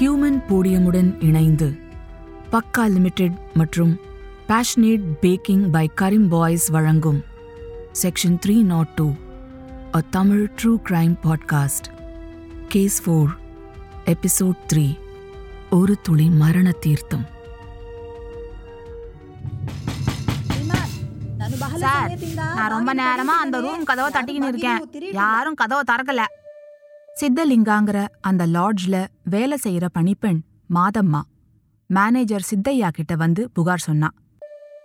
Human போடியமுடன் இணைந்து Pakka limited மற்றும் passionate baking by Karim boys வழங்கும் section three not two a Tamil true crime podcast case four episode three ஒரு துளி மரண தீர்த்தம். சார் நான் ரொம்ப நேரமா அந்த ரூம் கதவை தட்டிக்கின்னு இருக்கேன். யாரும் கதவை திறக்கல. சித்தலிங்காங்கிற அந்த லாட்ஜ்ல வேலை செய்யற பணிப்பெண் மாதம்மா. மேனேஜர் சித்தையா கிட்ட வந்து புகார் சொன்னா.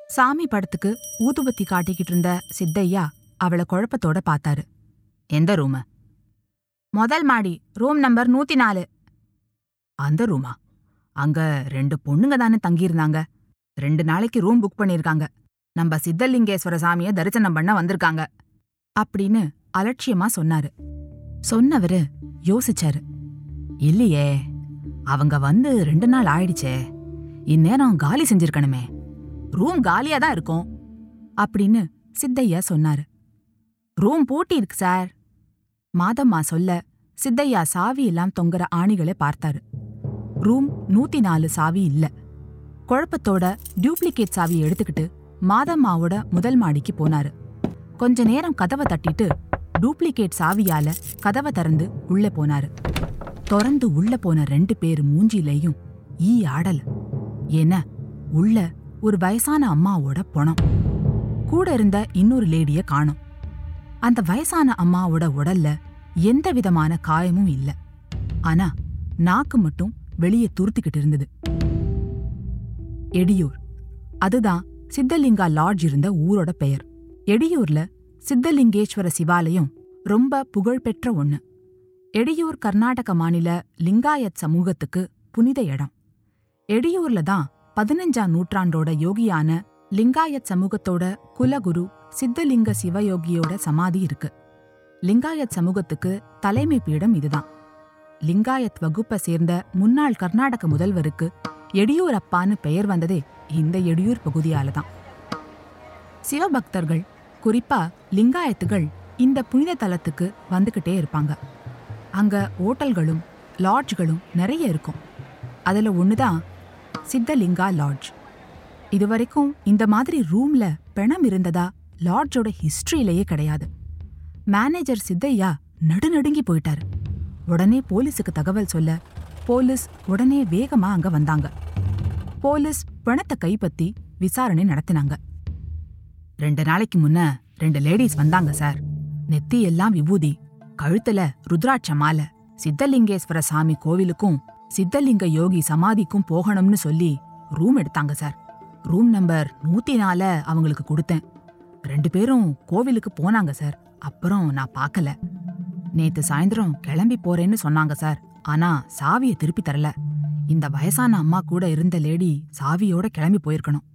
சாமி படத்துக்கு ஊதுபத்தி காட்டிக்கிட்டு இருந்த சித்தையா அவளை குழப்பத்தோட பார்த்தாரு எந்த ரூமு? முதல் மாடி ரூம் நம்பர் நூத்தி நாலு அந்த ரூமா? அங்க ரெண்டு பொண்ணுங்க தானே தங்கியிருந்தாங்க. ரெண்டு நாளைக்கு ரூம் புக் பண்ணிருக்காங்க. நம்ம சித்தலிங்கேஸ்வர சாமிய தரிசனம் பண்ண வந்திருக்காங்க. அப்படின்னு அலட்சியமா சொன்னாரு. சொன்னவரு யோசிச்சாரு. இல்லையே அவங்க வந்து ரெண்டு நாள் ஆயிடுச்சே. இந்நேரம் காலி செஞ்சிருக்கணுமே. ரூம் காலியா தான் இருக்கும் அப்படின்னு சித்தையா சொன்னாரு. ரூம் பூட்டி இருக்கு சார். மாதம்மா சொல்ல சித்தையா சாவி எல்லாம் தொங்குற ஆணிகளை பார்த்தாரு. ரூம் நூத்தி நாலு சாவி இல்ல. குழப்பத்தோட டியூப்ளிகேட் சாவியை எடுத்துக்கிட்டு மாதம்மாவோட முதல் மாடிக்கு போனாரு. கொஞ்ச நேரம் கதவை தட்டிட்டு டூப்ளிகேட் சாவியால கதவை திறந்து உள்ள போனாரு. திறந்து உள்ள போன ரெண்டு பேர் மூஞ்சிலையும் ஈ ஆடல. ஏன்னா உள்ள ஒரு வயசான அம்மாவோட பணம் கூட இருந்த இன்னொரு லேடிய காணும். அந்த வயசான அம்மாவோட உடல்ல எந்த விதமான காயமும் இல்ல. ஆனா நாக்கு மட்டும் வெளியே துருத்திக்கிட்டு இருந்தது. எடியூர் அதுதான் சித்தலிங்கா லாட்ஜ் இருந்த ஊரோட பெயர். எடியூர்ல சித்தலிங்கேஸ்வர சிவாலயம் ரொம்ப புகழ்பெற்ற ஒன்று எடியூர் கர்நாடக மாநில லிங்காயத் சமூகத்துக்கு புனித இடம். எடியூர்ல தான் பதினஞ்சாம் நூற்றாண்டோட யோகியான லிங்காயத் சமூகத்தோட குலகுரு சித்தலிங்க சிவயோகியோட சமாதி இருக்கு. லிங்காயத் சமூகத்துக்கு தலைமை பீடம் இதுதான். லிங்காயத் வகுப்பை சேர்ந்த முன்னாள் கர்நாடக முதல்வருக்கு எடியூர் அப்பான்னு பெயர் வந்ததே இந்த எடியூர் பகுதியால தான். சிவபக்தர்கள் குறிப்பா லிங்காயத்துகள் இந்த புனித தலத்துக்கு வந்துக்கிட்டே இருப்பாங்க. அங்கே ஓட்டல்களும் லாட்ஜ்களும் நிறைய இருக்கும். அதில் ஒன்று தான் சித்தலிங்கா லாட்ஜ். இதுவரைக்கும் இந்த மாதிரி ரூம்ல பிணம் இருந்ததா லாட்ஜோட ஹிஸ்ட்ரியிலேயே கிடையாது. மேனேஜர் சித்தையா நடுநடுங்கி போயிட்டாரு. உடனே போலீஸுக்கு தகவல் சொல்ல போலீஸ் உடனே வேகமாக அங்கே வந்தாங்க. போலீஸ் பிணத்தை கைப்பற்றி விசாரணை நடத்தினாங்க. ரெண்டு நாளைக்கு முன்ன ரெண்டு லேடிஸ் வந்தாங்க சார் நெத்தி எல்லாம் விபூதி. கழுத்துல ருத்ராட்ச மாலை. சித்தலிங்கேஸ்வர சாமி கோவிலுக்கும் சித்தலிங்க யோகி சமாதிக்கும் போகணும்னு சொல்லி ரூம் எடுத்தாங்க சார் ரூம் நம்பர் நூத்தி நால அவங்களுக்கு கொடுத்தேன். ரெண்டு பேரும் கோவிலுக்கு போனாங்க சார் அப்புறம் நான் பார்க்கல. நேத்து சாயந்தரம் கிளம்பி போறேன்னு சொன்னாங்க சார் ஆனா சாவியை திருப்பி தரல. இந்த வயசான அம்மா கூட இருந்த லேடி சாவியோட கிளம்பி போயிருக்கணும்.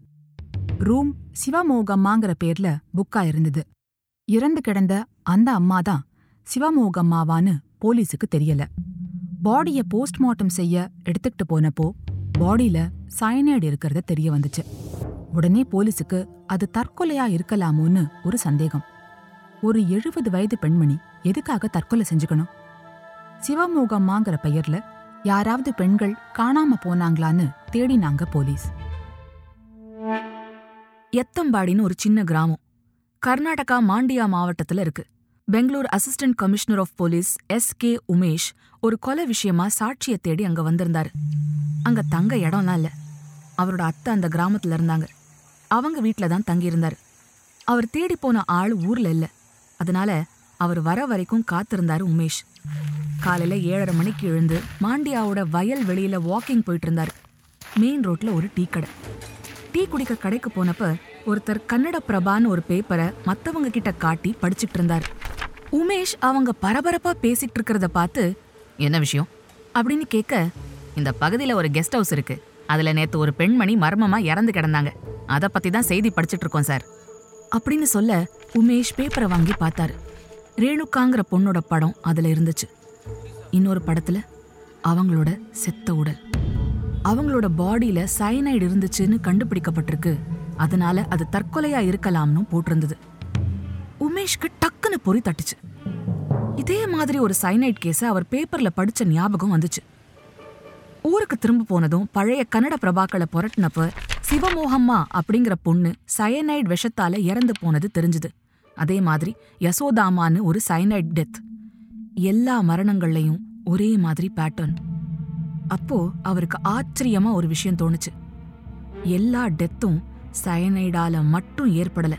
ரூம் சிவமோகம்மாங்கிற பேர்ல புக்கா இருந்தது. இறந்து கிடந்த அந்த அம்மா தான் சிவமோகம்மாவான்னு போலீஸுக்கு தெரியல. பாடிய போஸ்ட்மார்ட்டம் செய்ய எடுத்துக்கிட்டு போனப்போ பாடியில சயனைடு இருக்கிறத தெரிய வந்துச்சு. உடனே போலீஸுக்கு அது தற்கொலையா இருக்கலாமோன்னு ஒரு சந்தேகம். ஒரு எழுபது வயது பெண்மணி எதுக்காக தற்கொலை செஞ்சுக்கணும்? சிவமோகம்மாங்கிற பெயர்ல யாராவது பெண்கள் காணாம போனாங்களான்னு தேடினாங்க போலீஸ். எத்தம்பாடின்னு ஒரு சின்ன கிராமம். கர்நாடகா மாண்டியா மாவட்டத்துல இருக்கு. Bangalore assistant commissioner of police S K Umesh ஒரு கொலை விஷயமா சாட்சிய தேடி அங்க வந்திருந்தாரு. அங்க தங்க இடம்லாம் இல்ல. அவரோட அத்தை அந்த கிராமத்துல இருந்தாங்க. அவங்க வீட்ல தான் தங்கியிருந்தாரு. அவர் தேடி போன ஆள் ஊர்ல இல்ல. அதனால அவர் வர வரைக்கும் காத்திருந்தாரு உமேஷ். காலையில ஏழரை மணிக்கு எழுந்து மாண்டியாவோட வயல் வெளியில வாக்கிங் போயிட்டு இருந்தாரு. மெயின் ரோட்ல ஒரு டீ கடை. டீ குடிக்க கடைக்கு போனப்ப ஒருத்தர் கன்னட பிரபான்னு ஒரு பேப்பரை மத்தவங்க கிட்ட காட்டி படிச்சுட்டு இருந்தார். உமேஷ் அவங்க பரபரப்பா பேசிட்டு இருக்கிறத பார்த்து என்ன விஷயம்? அப்படின்னு கேட்க இந்த பகுதியில ஒரு கெஸ்ட் ஹவுஸ் இருக்கு. அதுல நேத்து ஒரு பெண்மணி மர்மமா இறந்து கிடந்தாங்க. அத பத்தி தான் செய்தி படிச்சுட்டு இருக்கோம் சார். அப்படின்னு சொல்ல உமேஷ் பேப்பரை வாங்கி பார்த்தாரு. ரேணுக்காங்கிற பொண்ணோட படம் அதுல இருந்துச்சு. இன்னொரு படத்துல அவங்களோட செத்த உடல். அவங்களோட பாடியில சயனைடு இருந்துச்சுன்னு கண்டுபிடிக்கப்பட்டிருக்கு. அதனால அது தற்கொலையா இருக்கலாம்னு போட்டிருந்தது. உமேஷ்க்கு டக்குன்னு பொறி தட்டுச்சு. இதே மாதிரி ஒரு சைனைட் கேஸ அவர் பேப்பர்ல படிச்ச ஞாபகம் வந்துச்சு. ஊருக்கு திரும்ப போனதும் பழைய கன்னட பிரபாக்களை புரட்டினப்ப சிவமோகம்மா அப்படிங்கிற பொண்ணு சயனைட் விஷத்தால இறந்து போனது தெரிஞ்சுது. அதே மாதிரி யசோதாமான்னு ஒரு சயனைட் டெத் எல்லா மரணங்கள்லயும் ஒரே மாதிரி பேட்டர்ன் அப்போ அவருக்கு ஆச்சரியமா ஒரு விஷயம் தோணுச்சு. எல்லா டெத்தும் சயனைடால மட்டும் ஏற்படல.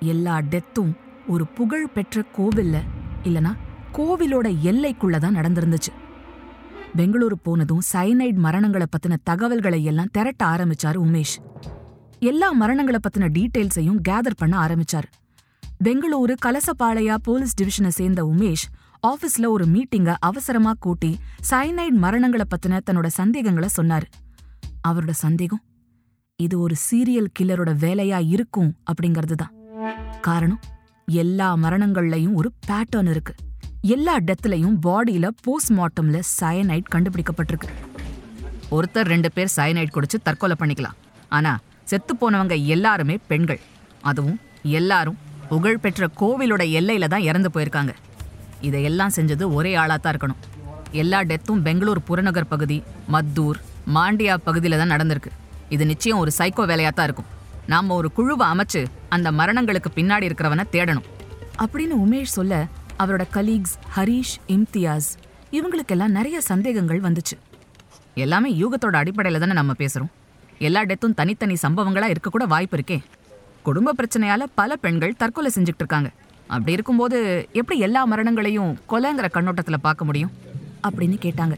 எல்லா டெத்தும் ஒரு புகழ் பெற்ற கோவில்ல இல்லனா கோவிலோட எல்லைக்குள்ள தான் நடந்திருந்துச்சு. பெங்களூரு போனதும் சயனைட் மரணங்களை பத்தின தகவல்களை எல்லாம் திரட்ட ஆரம்பிச்சாரு உமேஷ். எல்லா மரணங்களை பத்தின டீட்டெயில்ஸையும் கேதர் பண்ண ஆரம்பிச்சாரு. பெங்களூரு கலசபாளையா போலீஸ் டிவிஷனை சேர்ந்த உமேஷ் ஆபீஸ்ல ஒரு மீட்டிங்க அவசரமா கூட்டி சயனைட் மரணங்களை பத்தின தன்னோட சந்தேகங்களை சொன்னாரு. அவரோட சந்தேகம் இது ஒரு சீரியல் கில்லரோட வேலையா இருக்கும் அப்படிங்கிறது தான். காரணம் எல்லா மரணங்கள்லயும் ஒரு பேட்டர்ன் இருக்கு. எல்லா டெத்லயும் பாடியில போஸ்ட்மார்ட்டம்ல சயனைட் கண்டுபிடிக்கப்பட்டிருக்கு. ஒருத்தர் ரெண்டு பேர் சயனைட் குடிச்சு தற்கொலை பண்ணிக்கலாம். ஆனா செத்து போனவங்க எல்லாருமே பெண்கள். அதுவும் எல்லாரும் புகழ்பெற்ற கோவிலோட எல்லையில தான் இறந்து போயிருக்காங்க. இதையெல்லாம் செஞ்சது ஒரே ஆளாக தான் இருக்கணும். எல்லா டெத்தும் பெங்களூர் புறநகர் பகுதி மத்தூர் மாண்டியா பகுதியில தான் நடந்திருக்கு. இது நிச்சயம் ஒரு சைக்கோ வேலையா தான் இருக்கும். நாம ஒரு குழுவை அமைச்சு அந்த மரணங்களுக்கு பின்னாடி இருக்கிறவனை தேடணும். அப்படின்னு உமேஷ் சொல்ல அவரோட கலீக்ஸ் ஹரீஷ் இம்தியாஸ் இவங்களுக்கெல்லாம் நிறைய சந்தேகங்கள் வந்துச்சு. எல்லாமே யூகத்தோட அடிப்படையில தானே நம்ம பேசுறோம். எல்லா டெத்தும் தனித்தனி சம்பவங்களா இருக்கக்கூட வாய்ப்பு இருக்கே. குடும்ப பிரச்சனையால பல பெண்கள் தற்கொலை செஞ்சுக்கிட்டு இருக்காங்க. அப்படி இருக்கும்போது எப்படி எல்லா மரணங்களையும் கொலைங்கிற கண்ணோட்டத்துல பார்க்க முடியும்? அப்படின்னு கேட்டாங்க.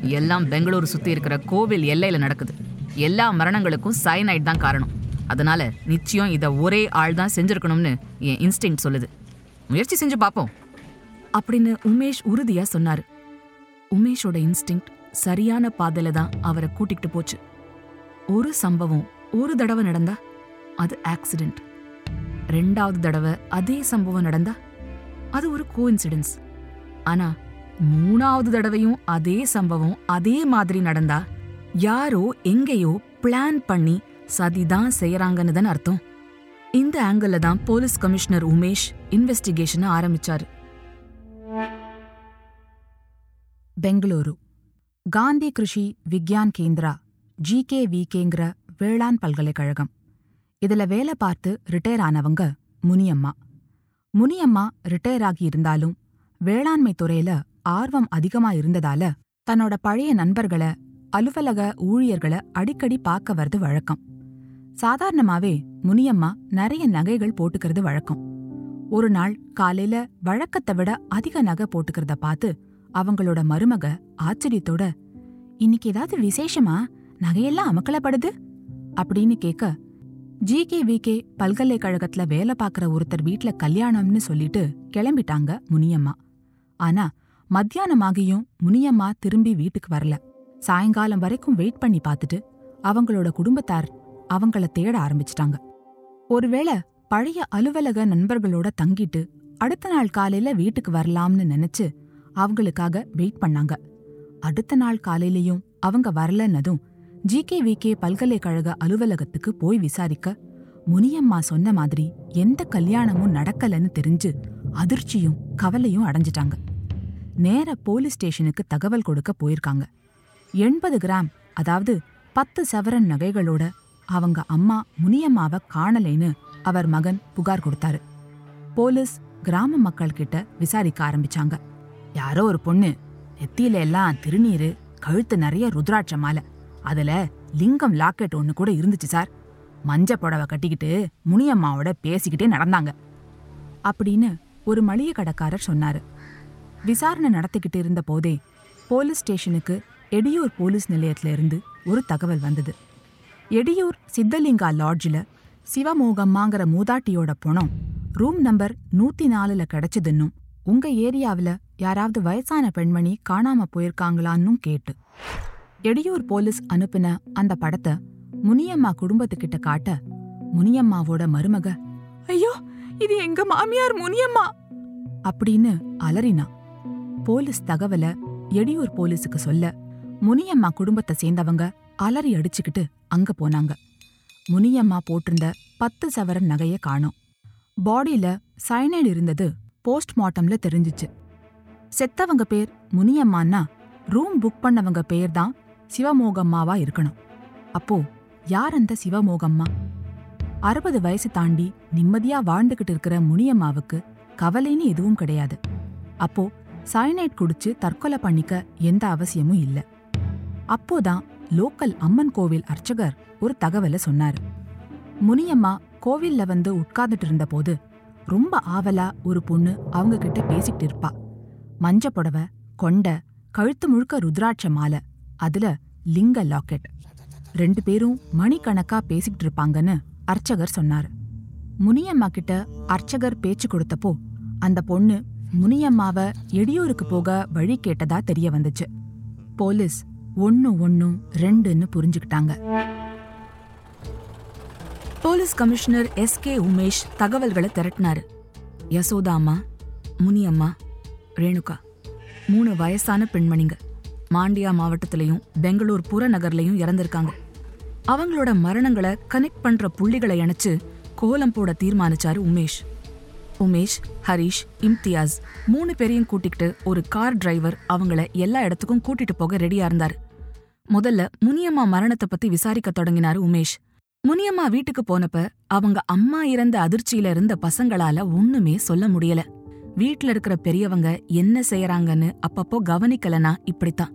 எல்லாம் பெங்களூரு சுத்தி இருக்கிற கோவில் எல்லையில நடக்குது. எல்லா மரணங்களுக்கும் சைனைட் தான் காரணம். அதனால நிச்சயம் இதை ஒரே ஆள் தான் செஞ்சிருக்கணும்னு என் இன்ஸ்டிங் சொல்லுது. முயற்சி செஞ்சு பார்ப்போம் அப்படின்னு உமேஷ் உறுதியா சொன்னாரு. உமேஷோட இன்ஸ்டிங் சரியான பாதையில தான் அவரை கூட்டிகிட்டு போச்சு. ஒரு சம்பவம் ஒரு தடவை நடந்தா அது ஆக்சிடென்ட் ரெண்டாவது தடவை அதே சம்பவம் நடந்தா? அது ஒரு கோஇன்சிடென்ஸ் ஆனா மூணாவது தடவையும் அதே சம்பவம் அதே மாதிரி நடந்தா யாரோ எங்கேயோ பிளான் பண்ணி சதிதான் செய்யறாங்கன்னு தான் அர்த்தம். இந்த ஆங்கிள் தான் போலீஸ் கமிஷனர் உமேஷ் இன்வெஸ்டிகேஷனை ஆரம்பிச்சாரு. பெங்களூரு. காந்தி கிருஷி விக்யான் கேந்திரா ஜிகேவிகேங்கிற வேளாண் பல்கலைக்கழகம். இதுல வேலை பார்த்து ரிட்டையர் ஆனவங்க முனியம்மா. முனியம்மா ரிட்டையர் ஆகி இருந்தாலும் வேளாண்மை துறையில ஆர்வம் அதிகமா இருந்ததால தன்னோட பழைய நண்பர்களை அலுவலக ஊழியர்களை அடிக்கடி பார்க்க வர்றது வழக்கம். சாதாரணமாவே முனியம்மா நிறைய நகைகள் போட்டுக்கிறது வழக்கம். ஒரு நாள் காலையில வழக்கத்தை விட அதிக நகை போட்டுக்கிறத பார்த்து அவங்களோட மருமக ஆச்சரியத்தோட இன்னைக்கு ஏதாவது விசேஷமா? நகையெல்லாம் அமக்கலப்படுது? அப்படின்னு கேட்க ஜிகேவிகே பல்கலைக்கழகத்துல வேலை பார்க்குற ஒருத்தர் வீட்ல கல்யாணம்னு சொல்லிட்டு கிளம்பிட்டாங்க முனியம்மா. ஆனா மத்தியானமாகியும் முனியம்மா திரும்பி வீட்டுக்கு வரல. சாயங்காலம் வரைக்கும் வெயிட் பண்ணி பார்த்துட்டு அவங்களோட குடும்பத்தார் அவங்கள தேட ஆரம்பிச்சிட்டாங்க. ஒருவேளை பழைய அலுவலக நண்பர்களோட தங்கிட்டு அடுத்த நாள் காலையில வீட்டுக்கு வரலாம்னு நினைச்சு அவங்களுக்காக வெயிட் பண்ணாங்க. அடுத்த நாள் காலையிலயும் அவங்க வரலன்னதும் ஜி கே வி கே பல்கலைக்கழக அலுவலகத்துக்கு போய் விசாரிக்க முனியம்மா சொன்ன மாதிரி எந்த கல்யாணமும் நடக்கலன்னு தெரிஞ்சு அதிர்ச்சியும் கவலையும் அடைஞ்சிட்டாங்க. நேர போலீஸ் ஸ்டேஷனுக்கு தகவல் கொடுக்க போயிருக்காங்க. எண்பது கிராம் அதாவது பத்து சவரன் நகைகளோட அவங்க அம்மா முனியம்மாவை காணலைன்னு அவர் மகன் புகார் கொடுத்தாரு. போலீஸ் கிராம மக்கள் கிட்ட விசாரிக்க ஆரம்பிச்சாங்க. யாரோ ஒரு பொண்ணு நெத்தியில எல்லாம் திருநீரு கழுத்து நிறைய ருத்ராட்ச மாலை. அதுல லிங்கம் லாக்கெட் ஒன்று கூட இருந்துச்சு சார். மஞ்ச புடவை கட்டிக்கிட்டு முனியம்மாவோட பேசிக்கிட்டே நடந்தாங்க. அப்படின்னு ஒரு மளிகை கடைக்காரர் சொன்னாரு. விசாரணை நடத்திக்கிட்டு இருந்த போதே போலீஸ் ஸ்டேஷனுக்கு எடியூர் போலீஸ் நிலையத்துல இருந்து ஒரு தகவல் வந்தது. எடியூர் சித்தலிங்கா லாட்ஜில் சிவமோகம்மாங்கிற மூதாட்டியோட பணம் ரூம் நம்பர் நூத்தி நாலுல கிடைச்சதுன்னும் உங்க ஏரியாவில் யாராவது வயசான பெண்மணி காணாம போயிருக்காங்களான்னும் கேட்டு. எடியூர் போலீஸ் அனுப்பின அந்த படத்தை முனியம்மா குடும்பத்துக்கிட்ட காட்ட முனியம்மாவோட மருமக ஐயோ இது எங்க மாமியார் முனியம்மா? அப்படின்னு அலறினா. போலீஸ் தகவலை எடியூர் போலீஸுக்கு சொல்ல முனியம்மா குடும்பத்தை சேர்ந்தவங்க அலறி அடிச்சுக்கிட்டு அங்க போனாங்க. முனியம்மா போட்டிருந்த பத்து சவரன் நகைய காணோம். பாடியில சைனைடு இருந்தது போஸ்ட்மார்ட்டம்ல தெரிஞ்சுச்சு. செத்தவங்க பேர் முனியம்மான்னா ரூம் புக் பண்ணவங்க பேர் தான் சிவமோகம்மாவா இருக்கணும். அப்போ யார் அந்த சிவமோகம்மா? அறுபது வயசு தாண்டி நிம்மதியா வாழ்ந்துகிட்டு இருக்கிற முனியம்மாவுக்கு கவலைன்னு எதுவும் கிடையாது. அப்போ சயனைட் குடிச்சு தற்கொலை பண்ணிக்க எந்த அவசியமும் இல்ல. அப்போதான் லோக்கல் அம்மன் கோவில் அர்ச்சகர் ஒரு தகவலை சொன்னாரு. முனியம்மா கோவில்ல வந்து உட்கார்ந்துட்டு இருந்தபோது ரொம்ப ஆவலா ஒரு பொண்ணு அவங்க கிட்ட பேசிக்கிட்டு இருப்பா. மஞ்ச புடவ கொண்ட கழுத்து முழுக்க ருத்ராட்ச மாலை அதுல லிங்க லாக்கெட். ரெண்டு பேரும் மணிக்கணக்கா பேசிக்கிட்டு இருப்பாங்கன்னு அர்ச்சகர் சொன்னார். முனியம்மா கிட்ட அர்ச்சகர் பேச்சு கொடுத்தப்போ அந்த பொண்ணு முனியம்மாவ எடியூருக்கு போக வழி கேட்டதா தெரிய வந்துச்சு. போலீஸ் ஒன்னு ஒன்னும் ரெண்டுன்னு புரிஞ்சுக்கிட்டாங்க. Police commissioner S K Umesh தகவல்களை திரட்டினாரு. யசோதா அம்மா முனியம்மா ரேணுகா மூணு வயசான பெண்மணிங்க. மாண்டியா மாவட்டத்திலையும் பெங்களூர் புறநகர்லையும் இறந்திருக்காங்க. அவங்களோட மரணங்களை கனெக்ட் பண்ற புள்ளிகளை இணைச்சு கோலம் போட தீர்மானிச்சாரு உமேஷ். உமேஷ் ஹரிஷ் இம்தியாஸ் மூணு பேரையும் கூட்டிக்கிட்டு ஒரு கார் டிரைவர் அவங்கள எல்லா இடத்துக்கும் கூட்டிட்டு போக ரெடியா இருந்தாரு. முதல்ல முனியம்மா மரணத்தை பத்தி விசாரிக்க தொடங்கினாரு உமேஷ். முனியம்மா வீட்டுக்கு போனப்ப அவங்க அம்மா இறந்த அதிர்ச்சியில இருந்த பசங்களால ஒண்ணுமே சொல்ல முடியல. வீட்ல இருக்கிற பெரியவங்க என்ன செய்யறாங்கன்னு அப்பப்போ கவனிக்கலனா இப்படித்தான்.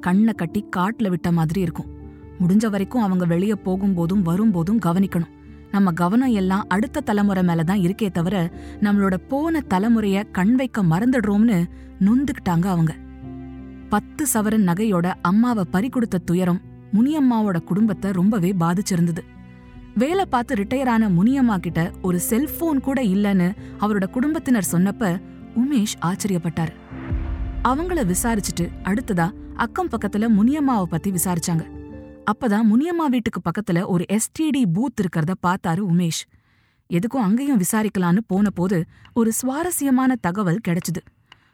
கண்ணை கட்டி காட்டுல விட்ட மாதிரி இருக்கும். முடிஞ்ச வரைக்கும் அவங்க வெளிய போகும்போதும் வரும்போதும் கவனிக்கணும். நம்ம கவனம் எல்லாம் அடுத்த தலைமுறை மேல தான் இருக்கே தவிர நம்மளோட போன தலைமுறைய கண் வைக்க மறந்துடுறோம்னு நொந்துக்கிட்டாங்க அவங்க. பத்து சவரன் நகையோட அம்மாவை பறிகொடுத்த துயரம் முனியம்மாவோட குடும்பத்தை ரொம்பவே பாதிச்சிருந்தது. வேலை பார்த்து ரிட்டையர் ஆன முனியம்மா கிட்ட ஒரு செல்போன் கூட இல்லைன்னு அவரோட குடும்பத்தினர் சொன்னப்ப உமேஷ் ஆச்சரியப்பட்டாரு. அவங்கள விசாரிச்சுட்டு அடுத்ததா அக்கம் பக்கத்துல முனியம்மாவை பத்தி விசாரிச்சாங்க. அப்பதான் முனியம்மா வீட்டுக்கு பக்கத்துல ஒரு எஸ்டிடி பூத் இருக்கிறத பார்த்தாரு உமேஷ். எதுக்கும் அங்கேயும் விசாரிக்கலான்னு போன போது ஒரு சுவாரஸ்யமான தகவல் கிடைச்சது.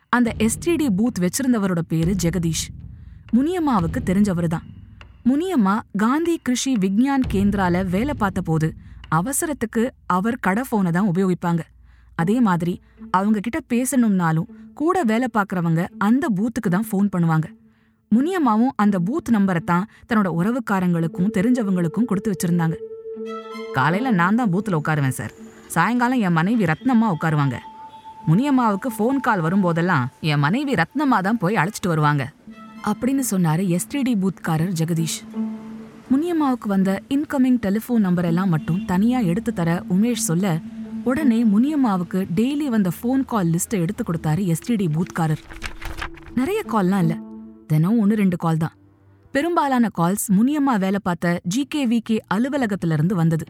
அந்த எஸ்டிடி பூத் வச்சிருந்தவரோட பேரு ஜெகதீஷ். முனியம்மாவுக்கு தெரிஞ்சவர்தான். முனியம்மா காந்தி கிருஷி விக்ஞான் கேந்திரால வேலை பார்த்தபோது அவசரத்துக்கு அவர் கடை போனை தான் உபயோகிப்பாங்க. அதே மாதிரி அவங்க கிட்ட பேசணும்னாலும் கூட வேலை பார்க்கறவங்க அந்த பூத்துக்கு தான் ஃபோன் பண்ணுவாங்க. முனியம்மாவும் அந்த பூத் நம்பரை தான் தன்னோட உறவுக்காரங்களுக்கும் தெரிஞ்சவங்களுக்கும் கொடுத்து வச்சிருந்தாங்க. காலையில நான் தான் பூத்துல உட்காருவேன் சார் சாயங்காலம் என் மனைவி ரத்னம்மா உட்காருவாங்க. முனியம்மாவுக்கு ஃபோன் கால் வரும்போதெல்லாம் என் மனைவி ரத்னம்மா தான் போய் அழைச்சிட்டு வருவாங்க. அப்படின்னு சொன்னாரு எஸ்டிடி பூத்காரர் ஜெகதீஷ். முனியம்மாவுக்கு வந்த இன்கமிங் டெலிஃபோன் நம்பர் எல்லாம் மட்டும் தனியா எடுத்து தர உமேஷ் சொல்ல உடனே முனியம்மாவுக்கு டெய்லி வந்த ஃபோன் கால் லிஸ்ட்டை எடுத்து கொடுத்தாரு எஸ்டிடி பூத்காரர். நிறைய கால்லாம் இல்ல தினம் ஒன்று ரெண்டு கால் தான். பெரும்பாலான கால்ஸ் முனியம்மா வேலை பார்த்த ஜிகேவிகே அலுவலகத்துல இருந்து வந்தது.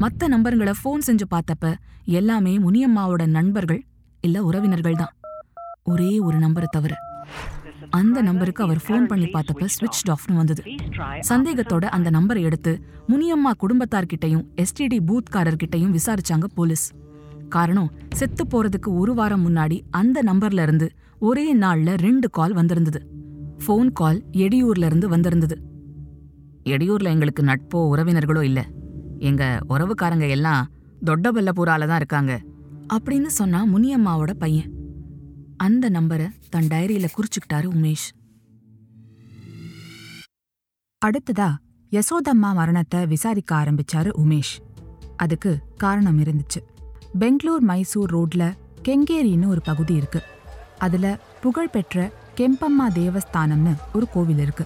மத்த நம்பருங்களை ஃபோன் செஞ்சு பார்த்தப்ப எல்லாமே முனியம்மாவோட நண்பர்கள் இல்ல உறவினர்கள் தான். ஒரே ஒரு நம்பரை தவிர. அந்த நம்பருக்கு அவர் ஃபோன் பண்ணி பார்த்தப்ப ஸ்விட்ச் ஆஃப்னு வந்தது. சந்தேகத்தோட அந்த நம்பரை எடுத்து முனியம்மா குடும்பத்தார்கிட்டையும் எஸ்டிடி பூத்காரர்கிட்டயும் விசாரிச்சாங்க போலீஸ். காரணம் செத்து போறதுக்கு ஒரு வாரம் முன்னாடி அந்த நம்பர்ல இருந்து ஒரே நாள்ல ரெண்டு கால் வந்திருந்தது. ஃபோன் கால் எடியூர்ல இருந்து வந்திருந்தது. எடியூர்ல எங்களுக்கு நட்போ உறவினர்களோ இல்ல. எங்க உறவுக்காரங்க எல்லாம் தொட்டபல்லபுரால தான் இருக்காங்க. அப்படின்னு சொன்னா முனியம்மாவோட பையன். அந்த நம்பரை தன் டைரியில குறிச்சுக்கிட்டாரு உமேஷ். அடுத்ததா யசோதம்மா மரணத்தை விசாரிக்க ஆரம்பிச்சாரு உமேஷ். அதுக்கு காரணம் இருந்துச்சு. பெங்களூர் மைசூர் ரோட்ல கெங்கேரின்னு ஒரு பகுதி இருக்கு. அதுல புகழ்பெற்ற கெம்பம்மா தேவஸ்தானம்னு ஒரு கோவில் இருக்கு.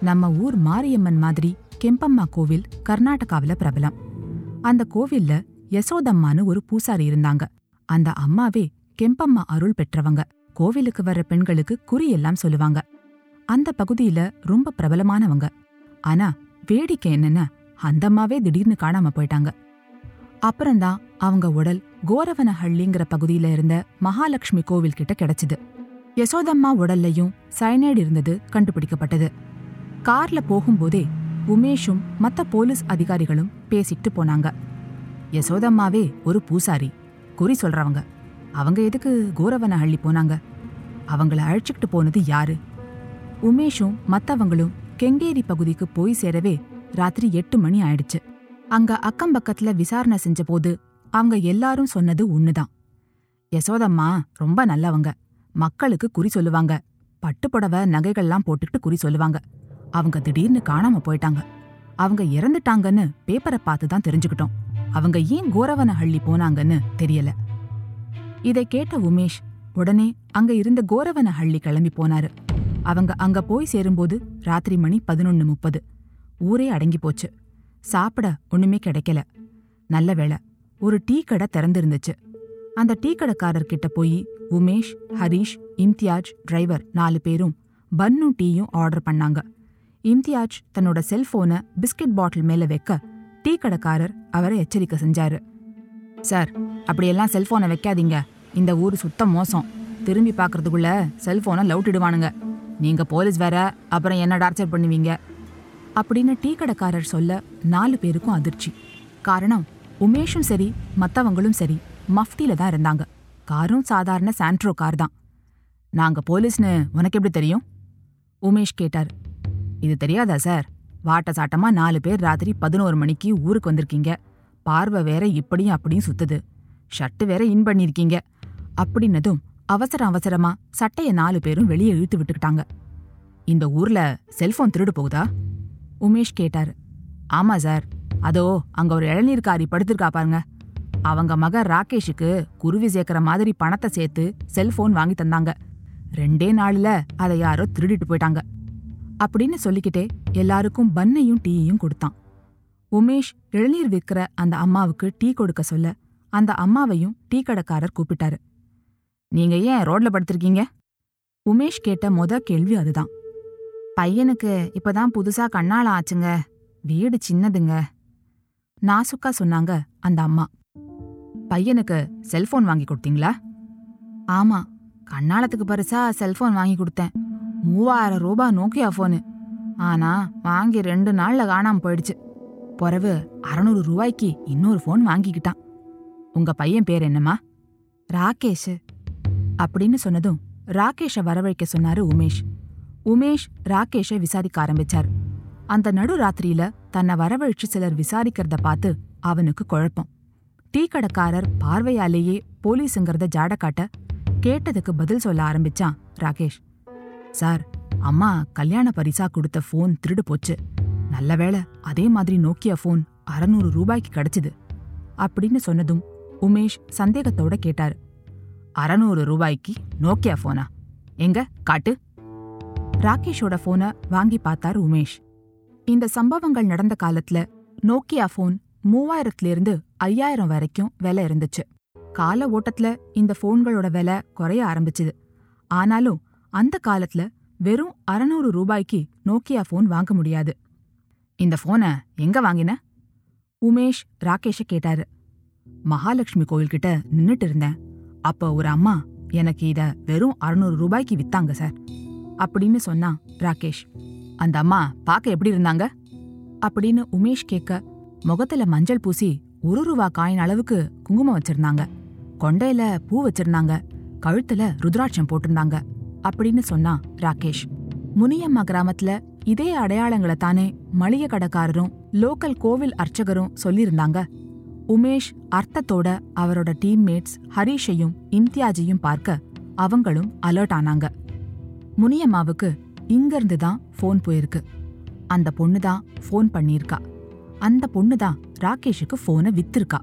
நம்ம ஊர் மாரியம்மன் மாதிரி கெம்பம்மா கோவில் கர்நாடகாவில் பிரபலம். அந்த கோவில்ல யசோதம்மான்னு ஒரு பூசாரி இருந்தாங்க. அந்த அம்மாவே கெம்பம்மா அருள் பெற்றவங்க. கோவிலுக்கு வர்ற பெண்களுக்கு குறி எல்லாம் சொல்லுவாங்க. அந்த பகுதியில ரொம்ப பிரபலமானவங்க. ஆனா வேடிக்கை என்னன்னா அந்த அம்மாவே திடீர்னு காணாம போயிட்டாங்க. அப்புறம்தான் அவங்க உடல் கோரவனஹள்ளிங்கிற பகுதியில இருந்த மகாலட்சுமி கோவில் கிட்ட கிடைச்சது. யசோதம்மா உடல்லையும் சயனைடு இருந்தது கண்டுபிடிக்கப்பட்டது. கார்ல போகும்போதே உமேஷும் மத்த போலீஸ் அதிகாரிகளும் பேசிட்டு போனாங்க. யசோதம்மாவே ஒரு பூசாரி குறி சொல்றவங்க. அவங்க எதுக்கு கோரவனஹள்ளி போனாங்க? அவங்கள அழைச்சிக்கிட்டு போனது யாரு? உமேஷும் மத்தவங்களும் கெங்கேரி பகுதிக்கு போய் சேரவே ராத்திரி எட்டு மணி ஆயிடுச்சு. அங்க அக்கம் பக்கத்துல விசாரணை செஞ்சபோது அவங்க எல்லாரும் சொன்னது ஒண்ணுதான். யசோதம்மா ரொம்ப நல்லவங்க. மக்களுக்கு குறி சொல்லுவாங்க. பட்டுப்புடவை நகைகள்லாம் போட்டுக்கிட்டு குறி சொல்லுவாங்க. அவங்க திடீர்னு காணாம போயிட்டாங்க. அவங்க இறந்துட்டாங்கன்னு பேப்பரை பார்த்து தான் தெரிஞ்சுக்கிட்டோம். அவங்க ஏன் கோரவன அள்ளி போனாங்கன்னு தெரியல. இதை கேட்ட உமேஷ் உடனே அங்க இருந்த கோரவன ஹள்ளி கிளம்பி போனாரு. அவங்க அங்க போய் சேரும்போது ராத்திரி மணி பதினொன்னு முப்பது. ஊரே அடங்கி போச்சு. சாப்பிட ஒண்ணுமே கிடைக்கல. நல்ல வேளை ஒரு டீ கடை திறந்திருந்துச்சு. அந்த டீ கடைக்காரர் கிட்ட போய் உமேஷ் ஹரிஷ் இம்தியாஜ் டிரைவர் நாலு பேரும் பன்னும் டீயும் ஆர்டர் பண்ணாங்க. இம்தியாஜ் தன்னோட செல்போனை பிஸ்கட் பாட்டில் மேல வைக்க டீ கடைக்காரர் அவரை எச்சரிக்கை செஞ்சாரு. சார் அப்படியெல்லாம் செல்ஃபோனை வைக்காதீங்க. இந்த ஊர் சுத்த மோசம். திரும்பி பார்க்கறதுக்குள்ள செல்ஃபோனை லவுட்டிடுவானுங்க நீங்க போலீஸ் வேற அப்புறம் என்ன டார்ச்சர் பண்ணுவீங்க? அப்படின்னு டீ கடைக்காரர் சொல்ல நாலு பேருக்கும் அதிர்ச்சி. காரணம் உமேஷும் சரி மற்றவங்களும் சரி மஃப்டியில் தான் இருந்தாங்க. காரும் சாதாரண சாண்ட்ரோ கார் தான். நாங்கள் போலீஸ்னு உனக்கு எப்படி தெரியும்? உமேஷ் கேட்டார். இது தெரியாதா சார்? வாட்ட சாட்டமாக நாலு பேர் ராத்திரி பதினோரு மணிக்கு ஊருக்கு வந்திருக்கீங்க. பார்வை வேற இப்படியும் அப்படியும் சுத்துது. ஷர்ட்டு வேற இன் பண்ணிருக்கீங்க. அப்படின்னதும் அவசர அவசரமா சட்டைய நாலு பேரும் வெளியே இழுத்து விட்டுக்கிட்டாங்க. இந்த ஊர்ல செல்போன் திருடு போகுதா? உமேஷ் கேட்டாரு. ஆமா சார். அதோ அங்க ஒரு இளநீர்காரி படுத்திருக்கா பாருங்க. அவங்க மக ராகேஷுக்கு குருவி சேர்க்கிற மாதிரி பணத்தை சேர்த்து செல்போன் வாங்கி தந்தாங்க. ரெண்டே நாள்ல அதை யாரோ திருடிட்டு போயிட்டாங்க. அப்படின்னு சொல்லிக்கிட்டே எல்லாருக்கும் பன்னையும் டீயையும் கொடுத்தான். உமேஷ் இளநீர் விற்கிற அந்த அம்மாவுக்கு டீ கொடுக்க சொல்ல அந்த அம்மாவையும் டீ கடைக்காரர் கூப்பிட்டாரு. நீங்க ஏன் ரோட்ல படுத்திருக்கீங்க? உமேஷ் கேட்ட மொத கேள்வி அதுதான். பையனுக்கு இப்பதான் புதுசா கண்ணால ஆச்சுங்க. வீடு சின்னதுங்க. நாசுக்கா சொன்னாங்க அந்த அம்மா. பையனுக்கு செல்போன் வாங்கி கொடுத்தீங்களா? ஆமா. கண்ணாலத்துக்கு பரிசா செல்போன் வாங்கி கொடுத்தேன். மூவாயிரம் ரூபாய் நோக்கியா ஃபோனு. ஆனா வாங்கி ரெண்டு நாள்ல காணாம போயிடுச்சு. பிறவு அறநூறு ரூபாய்க்கு இன்னொரு ஃபோன் வாங்கிக்கிட்டான். உங்க பையன் பேர் என்னம்மா? ராகேஷ். அப்படின்னு சொன்னதும் ராகேஷ வரவழைக்க சொன்னாரு உமேஷ். உமேஷ் ராகேஷை விசாரிக்க ஆரம்பிச்சார். அந்த நடு ராத்திரியில தன்னை வரவழைச்சு சிலர் விசாரிக்கிறத பார்த்து அவனுக்கு குழப்பம். டீ கடைக்காரர் பார்வையாலேயே போலீஸுங்கிறத ஜாட காட்ட கேட்டதுக்கு பதில் சொல்ல ஆரம்பிச்சான் ராகேஷ். சார் அம்மா கல்யாண பரிசா கொடுத்த ஃபோன் திருடு போச்சு. நல்ல வேளை அதே மாதிரி நோக்கியா ஃபோன் அறநூறு ரூபாய்க்கு கிடைச்சது. அப்படின்னு சொன்னதும் உமேஷ் சந்தேகத்தோட கேட்டாரு. அறநூறு ரூபாய்க்கு நோக்கியா ஃபோனா எங்க காட்டு? ராகேஷோட ஃபோனை வாங்கி பார்த்தார் உமேஷ். இந்த சம்பவங்கள் நடந்த காலத்துல நோக்கியா ஃபோன் மூவாயிரத்துல இருந்து ஐயாயிரம் வரைக்கும் விலை இருந்துச்சு. கால ஓட்டத்துல இந்த ஃபோன்களோட விலை குறைய ஆரம்பிச்சுது. ஆனாலும் அந்த காலத்துல வெறும் அறநூறு ரூபாய்க்கு நோக்கியா ஃபோன் வாங்க முடியாது. இந்த ஃபோனை எங்க வாங்கின? உமேஷ் ராகேஷ கேட்டாரு. மகாலட்சுமி கோயில்கிட்ட நின்னுட்டு இருந்தேன். அப்போ ஒரு அம்மா எனக்கு இத வெறும் அறுநூறு ரூபாய்க்கு வித்தாங்க சார். அப்படின்னு சொன்னான் ராகேஷ். அந்த அம்மா பார்க்க எப்படி இருந்தாங்க? அப்படின்னு உமேஷ் கேட்க முகத்துல மஞ்சள் பூசி ஒரு ரூபா காயின் அளவுக்கு குங்குமம் வச்சிருந்தாங்க. கொண்டையில பூ வச்சிருந்தாங்க. கழுத்துல ருத்ராட்சம் போட்டிருந்தாங்க. அப்படின்னு சொன்னான் ராகேஷ். முனியம்மா கிராமத்துல இதே அடையாளங்களை தானே மளிகை கடைக்காரரும் லோக்கல் கோவில் அர்ச்சகரும் சொல்லியிருந்தாங்க. உமேஷ் அர்த்தத்தோட அவரோட டீம்மேட்ஸ் ஹரிஷையும் இம்தியாஜையும் பார்க்க அவங்களும் அலர்ட் ஆனாங்க. முனியம்மாவுக்கு இங்கிருந்து தான் ஃபோன் போயிருக்கு. அந்த பொண்ணு தான் ஃபோன் பண்ணியிருக்கா. அந்த பொண்ணு தான் ராகேஷுக்கு ஃபோனை வித்திருக்கா.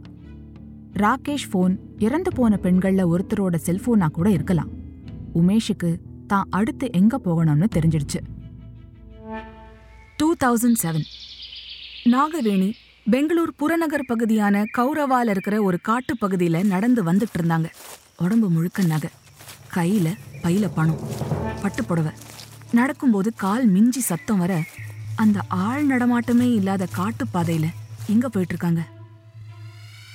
ராகேஷ் ஃபோன் இறந்து போன பெண்கள்ல ஒருத்தரோட செல்போனா கூட இருக்கலாம். உமேஷுக்கு தான் அடுத்து எங்க போகணும்னு தெரிஞ்சிடுச்சு. Two thousand seven Nagaveni Bangalore புறநகர் பகுதியான கௌரவால் இருக்கிற ஒரு காட்டுப்பகுதியில் நடந்து வந்துட்டு இருந்தாங்க. உடம்பு முழுக்க நகை கையில பையில பணம் பட்டு புடவை. நடக்கும்போது கால் மிஞ்சி சத்தம் வர அந்த ஆள் நடமாட்டமே இல்லாத காட்டுப்பாதையில எங்க போயிட்டு இருக்காங்க.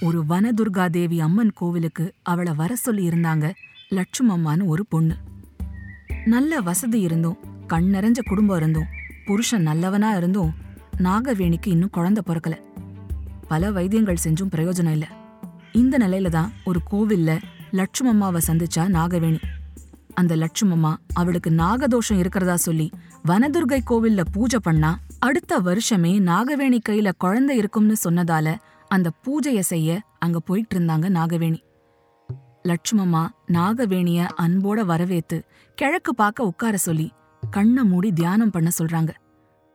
ஒரு வனதுர்கா தேவி அம்மன் கோவிலுக்கு அவளை வர சொல்லி இருந்தாங்க லட்சுமம்மான்னு ஒரு பொண்ணு. நல்ல வசதி இருந்தும் கண் நிறைஞ்ச குடும்பம் இருந்தும் புருஷன் நல்லவனா இருந்தும் நாகவேணிக்கு இன்னும் குழந்தை பிறக்கல. பல வைத்தியங்கள் செஞ்சும் பிரயோஜனம் இல்ல. இந்த நிலையில தான் ஒரு கோவில்ல லட்சுமம்மாவை சந்திச்சா நாகவேணி. அந்த லட்சுமம்மா அவளுக்கு நாகதோஷம் இருக்கிறதா சொல்லி வனதுர்கை கோவில்ல பூஜை பண்ணா அடுத்த வருஷமே நாகவேணி கையில குழந்தை இருக்கும்னு சொன்னதால அந்த பூஜையை செய்ய அங்க போயிட்டு இருந்தாங்க நாகவேணி. லட்சுமம்மா நாகவேணிய அன்போட வரவேத்து கிழக்கு பார்க்க உட்கார சொல்லி கண்ணை மூடி தியானம் பண்ண சொல்றாங்க.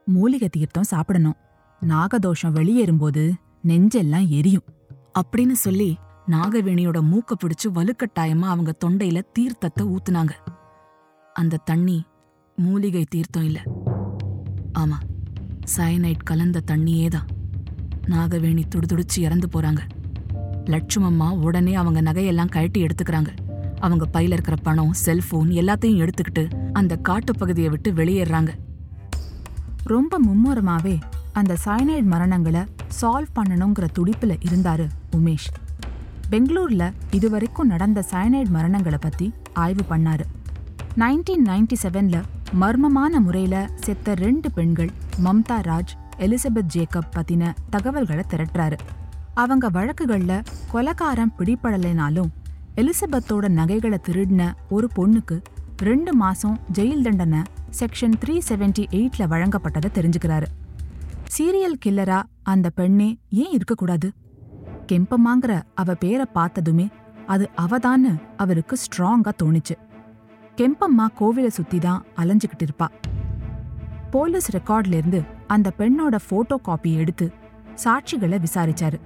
மூலிகை தீர்த்தம் சாப்பிடணும். நாகதோஷம் வெளியேறும்போது நெஞ்செல்லாம் எரியும். அப்படின்னு சொல்லி நாகவேணியோட மூக்க பிடிச்சு வலுக்கட்டாயமா அவங்க தொண்டையில தீர்த்தத்தை ஊத்துனாங்க. அந்த தண்ணி மூலிகை தீர்த்தம் இல்ல. ஆமா சயனைட் கலந்த தண்ணியே தான் நாகவேணி துடுதுடிச்சு இறந்து போறாங்க. லட்சுமம்மா உடனே அவங்க நகையெல்லாம் கழட்டி எடுத்துக்கிறாங்க. அவங்க பையில இருக்கிற பணம் செல்போன் எல்லாத்தையும் எடுத்துக்கிட்டு அந்த காட்டுப்பகுதியை விட்டு வெளியேறாங்க. ரொம்ப மும்முரமாவே அந்த சயனைட் மரணங்களை சால்வ் பண்ணணுங்கிற துடிப்புல இருந்தாரு உமேஷ். பெங்களூர்ல இதுவரைக்கும் நடந்த சயனைட் மரணங்களை பத்தி ஆய்வு பண்ணாரு. நைன்டீன் நைன்டி செவன்ல மர்மமான முறையில செத்த ரெண்டு பெண்கள் மம்தா ராஜ் எலிசபெத் ஜேக்கப் பத்தின தகவல்களை திரட்டுறாரு. அவங்க வழக்குகள்ல கொலகாரம் பிடிபடலைனாலும் எலிசபெத்தோட நகைகளை திருடின ஒரு பொண்ணுக்கு ரெண்டு மாசம் ஜெயில் தண்டனை செக்ஷன் த்ரீ செவன்டி எயிட்ல வழங்கப்பட்டதை தெரிஞ்சுக்கிறாரு. சீரியல் கில்லரா அந்த பெண்ணே ஏன் இருக்கக்கூடாது? கெம்பமாங்கிற அவ பேரை பார்த்ததுமே அது அவதான்னு அவருக்கு ஸ்ட்ராங்கா தோணுச்சு. கெம்பம்மா கோவிலை சுத்தி தான் அலைஞ்சுக்கிட்டு இருப்பா. போலீஸ் ரெக்கார்ட்ல இருந்து அந்த பெண்ணோட போட்டோ காப்பி எடுத்து சாட்சிகளை விசாரிச்சாரு.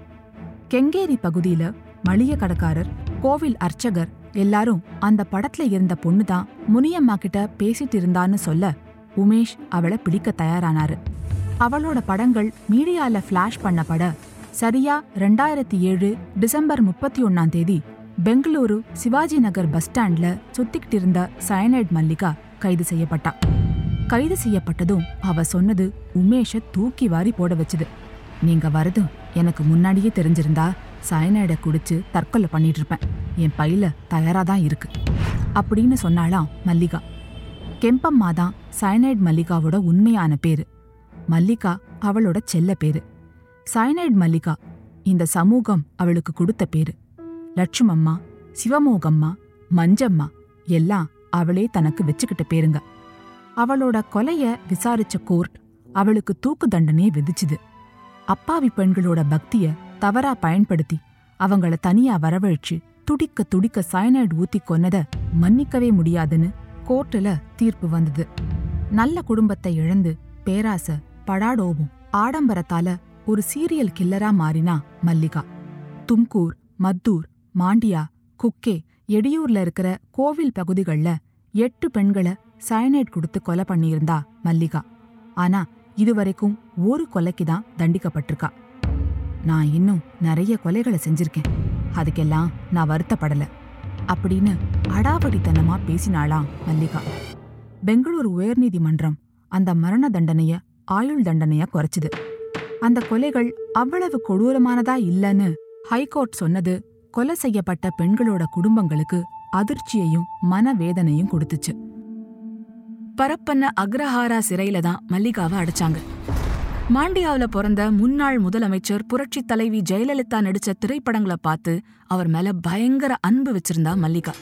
கெங்கேரி பகுதியில மளிகை கடைக்காரர் கோவில் அர்ச்சகர் எல்லாரும் அந்த படத்துல இருந்த பொண்ணு தான் முனியம்மா கிட்ட பேசிட்டு இருந்தான்னு சொல்ல உமேஷ் அவளை பிடிக்க தயாரானாரு. அவளோட படங்கள் மீடியால ஃபிளாஷ் பண்ணப்பட சரியா ரெண்டாயிரத்தி ஏழு டிசம்பர் முப்பத்தி ஒன்னாம் தேதி பெங்களூரு சிவாஜி நகர் பஸ் ஸ்டாண்ட்ல சுத்திக்கிட்டு இருந்த சயனைட் மல்லிகா கைது செய்யப்பட்டா. கைது செய்யப்பட்டதும் அவ சொன்னது உமேஷ தூக்கி வாரி போட வச்சுது. நீங்க வரதும் எனக்கு முன்னாடியே தெரிஞ்சிருந்தா சயனைட குடிச்சு தற்கொலை பண்ணிட்டு இருப்பேன் என் பையில தயாரா தான் இருக்கு. அப்படின்னு சொன்னாலாம் மல்லிகா. கெம்பம்மா தான் சயனைட் மல்லிகாவோட உண்மையான பேரு. மல்லிகா அவளோட செல்ல பேரு. சயனைட் மல்லிகா இந்த சமூகம் அவளுக்கு கொடுத்த பேரு. லட்சுமம்மா சிவமோகம்மா மஞ்சம்மா எல்லாம் அவளே தனக்கு வச்சுக்கிட்ட பேருங்க. அவளோட கொலைய விசாரிச்ச கோர்ட் அவளுக்கு தூக்கு தண்டனையை விதிச்சுது. அப்பாவி பெண்களோட பக்திய தவறா பயன்படுத்தி அவங்கள தனியா வரவழைச்சு துடிக்க துடிக்க சயனைடு ஊத்தி கொன்னத மன்னிக்கவே முடியாதுன்னு கோர்ட்டுல தீர்ப்பு வந்தது. நல்ல குடும்பத்தை இழந்து பேராச படாடோவும் ஆடம்பரத்தால ஒரு சீரியல் கில்லரா மாறினா மல்லிகா. தும்கூர் மத்தூர் மாண்டியா குக்கே எடியூர்ல இருக்கிற கோவில் பகுதிகள்ல எட்டு பெண்களை சயனைட் கொடுத்து கொலை பண்ணியிருந்தா மல்லிகா. ஆனா இதுவரைக்கும் ஒரு கொலைக்கு தான் தண்டிக்கப்பட்டிருக்கா. நான் இன்னும் நிறைய கொலைகளை செஞ்சிருக்கேன். அதுக்கெல்லாம் நான் வருத்தப்படல. அப்படின்னு அடாபடித்தனமா பேசினாளாம் மல்லிகா. பெங்களூர் உயர்நீதிமன்றம் அந்த மரண தண்டனைய ஆயுள் தண்டனையா குறைச்சுது. அந்த கொலைகள் அவ்வளவு கொடூரமானதா இல்லைன்னு ஹைகோர்ட் சொன்னது கொலை செய்யப்பட்ட பெண்களோட குடும்பங்களுக்கு அதிர்ச்சியையும் மனவேதனையும் கொடுத்துச்சு. பரப்பன அக்ரஹாரா சிறையில தான் மல்லிகாவை அடைச்சாங்க. மாண்டியாவுல பிறந்த முன்னாள் முதலமைச்சர் புரட்சி தலைவி ஜெயலலிதா நடிச்ச திரைப்படங்களை பார்த்து அவர் மேல பயங்கர அன்பு வச்சிருந்தா மல்லிகா.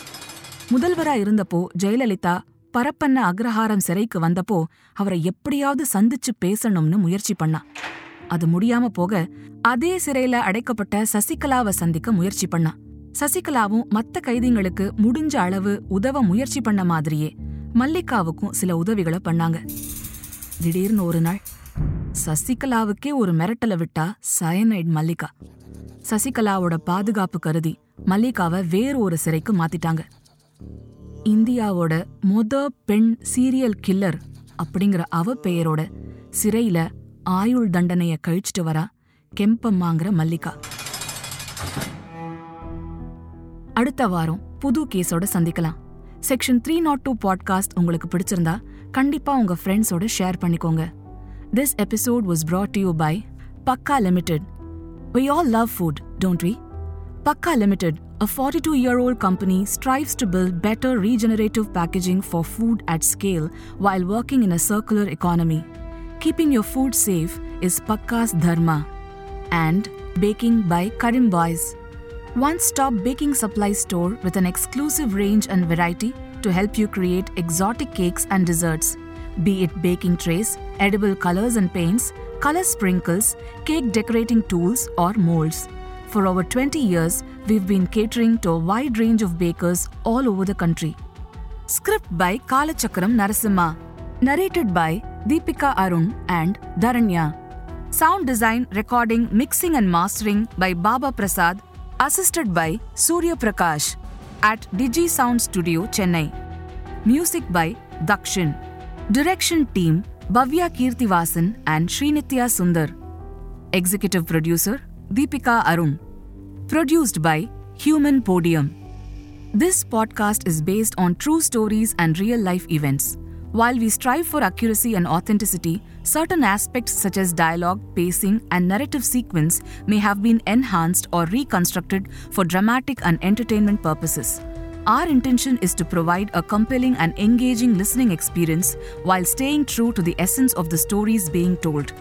முதல்வரா இருந்தப்போ ஜெயலலிதா பரப்பன்ன அக்ரஹாரம் சிறைக்கு வந்தப்போ அவரை எப்படியாவது சந்திச்சு பேசணும்னு முயற்சி பண்ணா. அது முடியாம போக அதே சிறையில அடைக்கப்பட்ட சசிகலாவை சந்திக்க முயற்சி பண்ணா. சசிகலாவும் மத்த கைதிங்களுக்கு முடிஞ்ச அளவு உதவ முயற்சி பண்ண மாதிரியே மல்லிகாவுக்கும் சில உதவிகளை பண்ணாங்க. திடீர்னு ஒரு நாள் சசிகலாவுக்கே ஒரு மிரட்டல விட்டா சயனைட் மல்லிகா. சசிகலாவோட பாதுகாப்பு கருதி மல்லிகாவை வேறு ஒரு சிறைக்கு மாத்திட்டாங்க. இந்தியாவோட மொத பெண் சீரியல் கில்லர் அப்படிங்கிற அவ பெயரோட சிறையில ஆயுள் தண்டனைய கழிச்சிட்டு வரா கெம்பம்மாங்கிற மல்லிகா. அடுத்த வாரம் புது கேஸோட சந்திக்கலாம். Section three not two podcast உங்களுக்கு பிடிச்சிருந்தா கண்டிப்பா உங்க ஃப்ரெண்ட்ஸோட ஷேர் பண்ணிக்கோங்க. This episode was brought to you by Pakka Limited. We all love food, don't we? Pakka Limited, a 42 year old company, strives to build better regenerative packaging for food at scale while working in a circular economy. Keeping your food safe is Pakka's dharma. And baking by Karim Boys, one stop baking supply store with an exclusive range and variety to help you create exotic cakes and desserts. Be it baking trays, edible colors and paints, color sprinkles, cake decorating tools, or molds. For over 20 years, we've been catering to a wide range of bakers all over the country. Script by Kalachakram Narasimha. Narrated by Deepika Arun and Dharanya. Sound design, recording, mixing, and mastering by Baba Prasad, assisted by Surya Prakash at Digi Sound Studio, Chennai. Music by Dakshin. Direction team Bhavya Kirtivasan and Srinitya Sundar. Executive producer Deepika Arun. Produced by Human Podium. This podcast is based on true stories and real life events. While we strive for accuracy and authenticity, certain aspects such as dialogue, pacing, and narrative sequence may have been enhanced or reconstructed for dramatic and entertainment purposes. Our intention is to provide a compelling and engaging listening experience while staying true to the essence of the stories being told.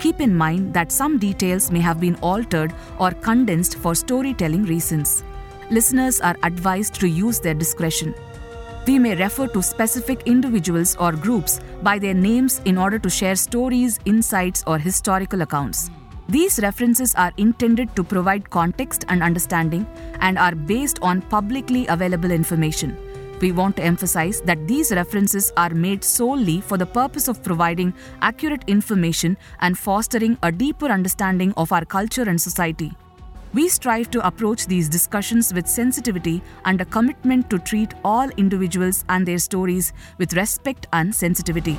Keep in mind that some details may have been altered or condensed for storytelling reasons. Listeners are advised to use their discretion. We may refer to specific individuals or groups by their names in order to share stories, insights, or historical accounts. These references are intended to provide context and understanding and are based on publicly available information. We want to emphasize that these references are made solely for the purpose of providing accurate information and fostering a deeper understanding of our culture and society. We strive to approach these discussions with sensitivity and a commitment to treat all individuals and their stories with respect and sensitivity.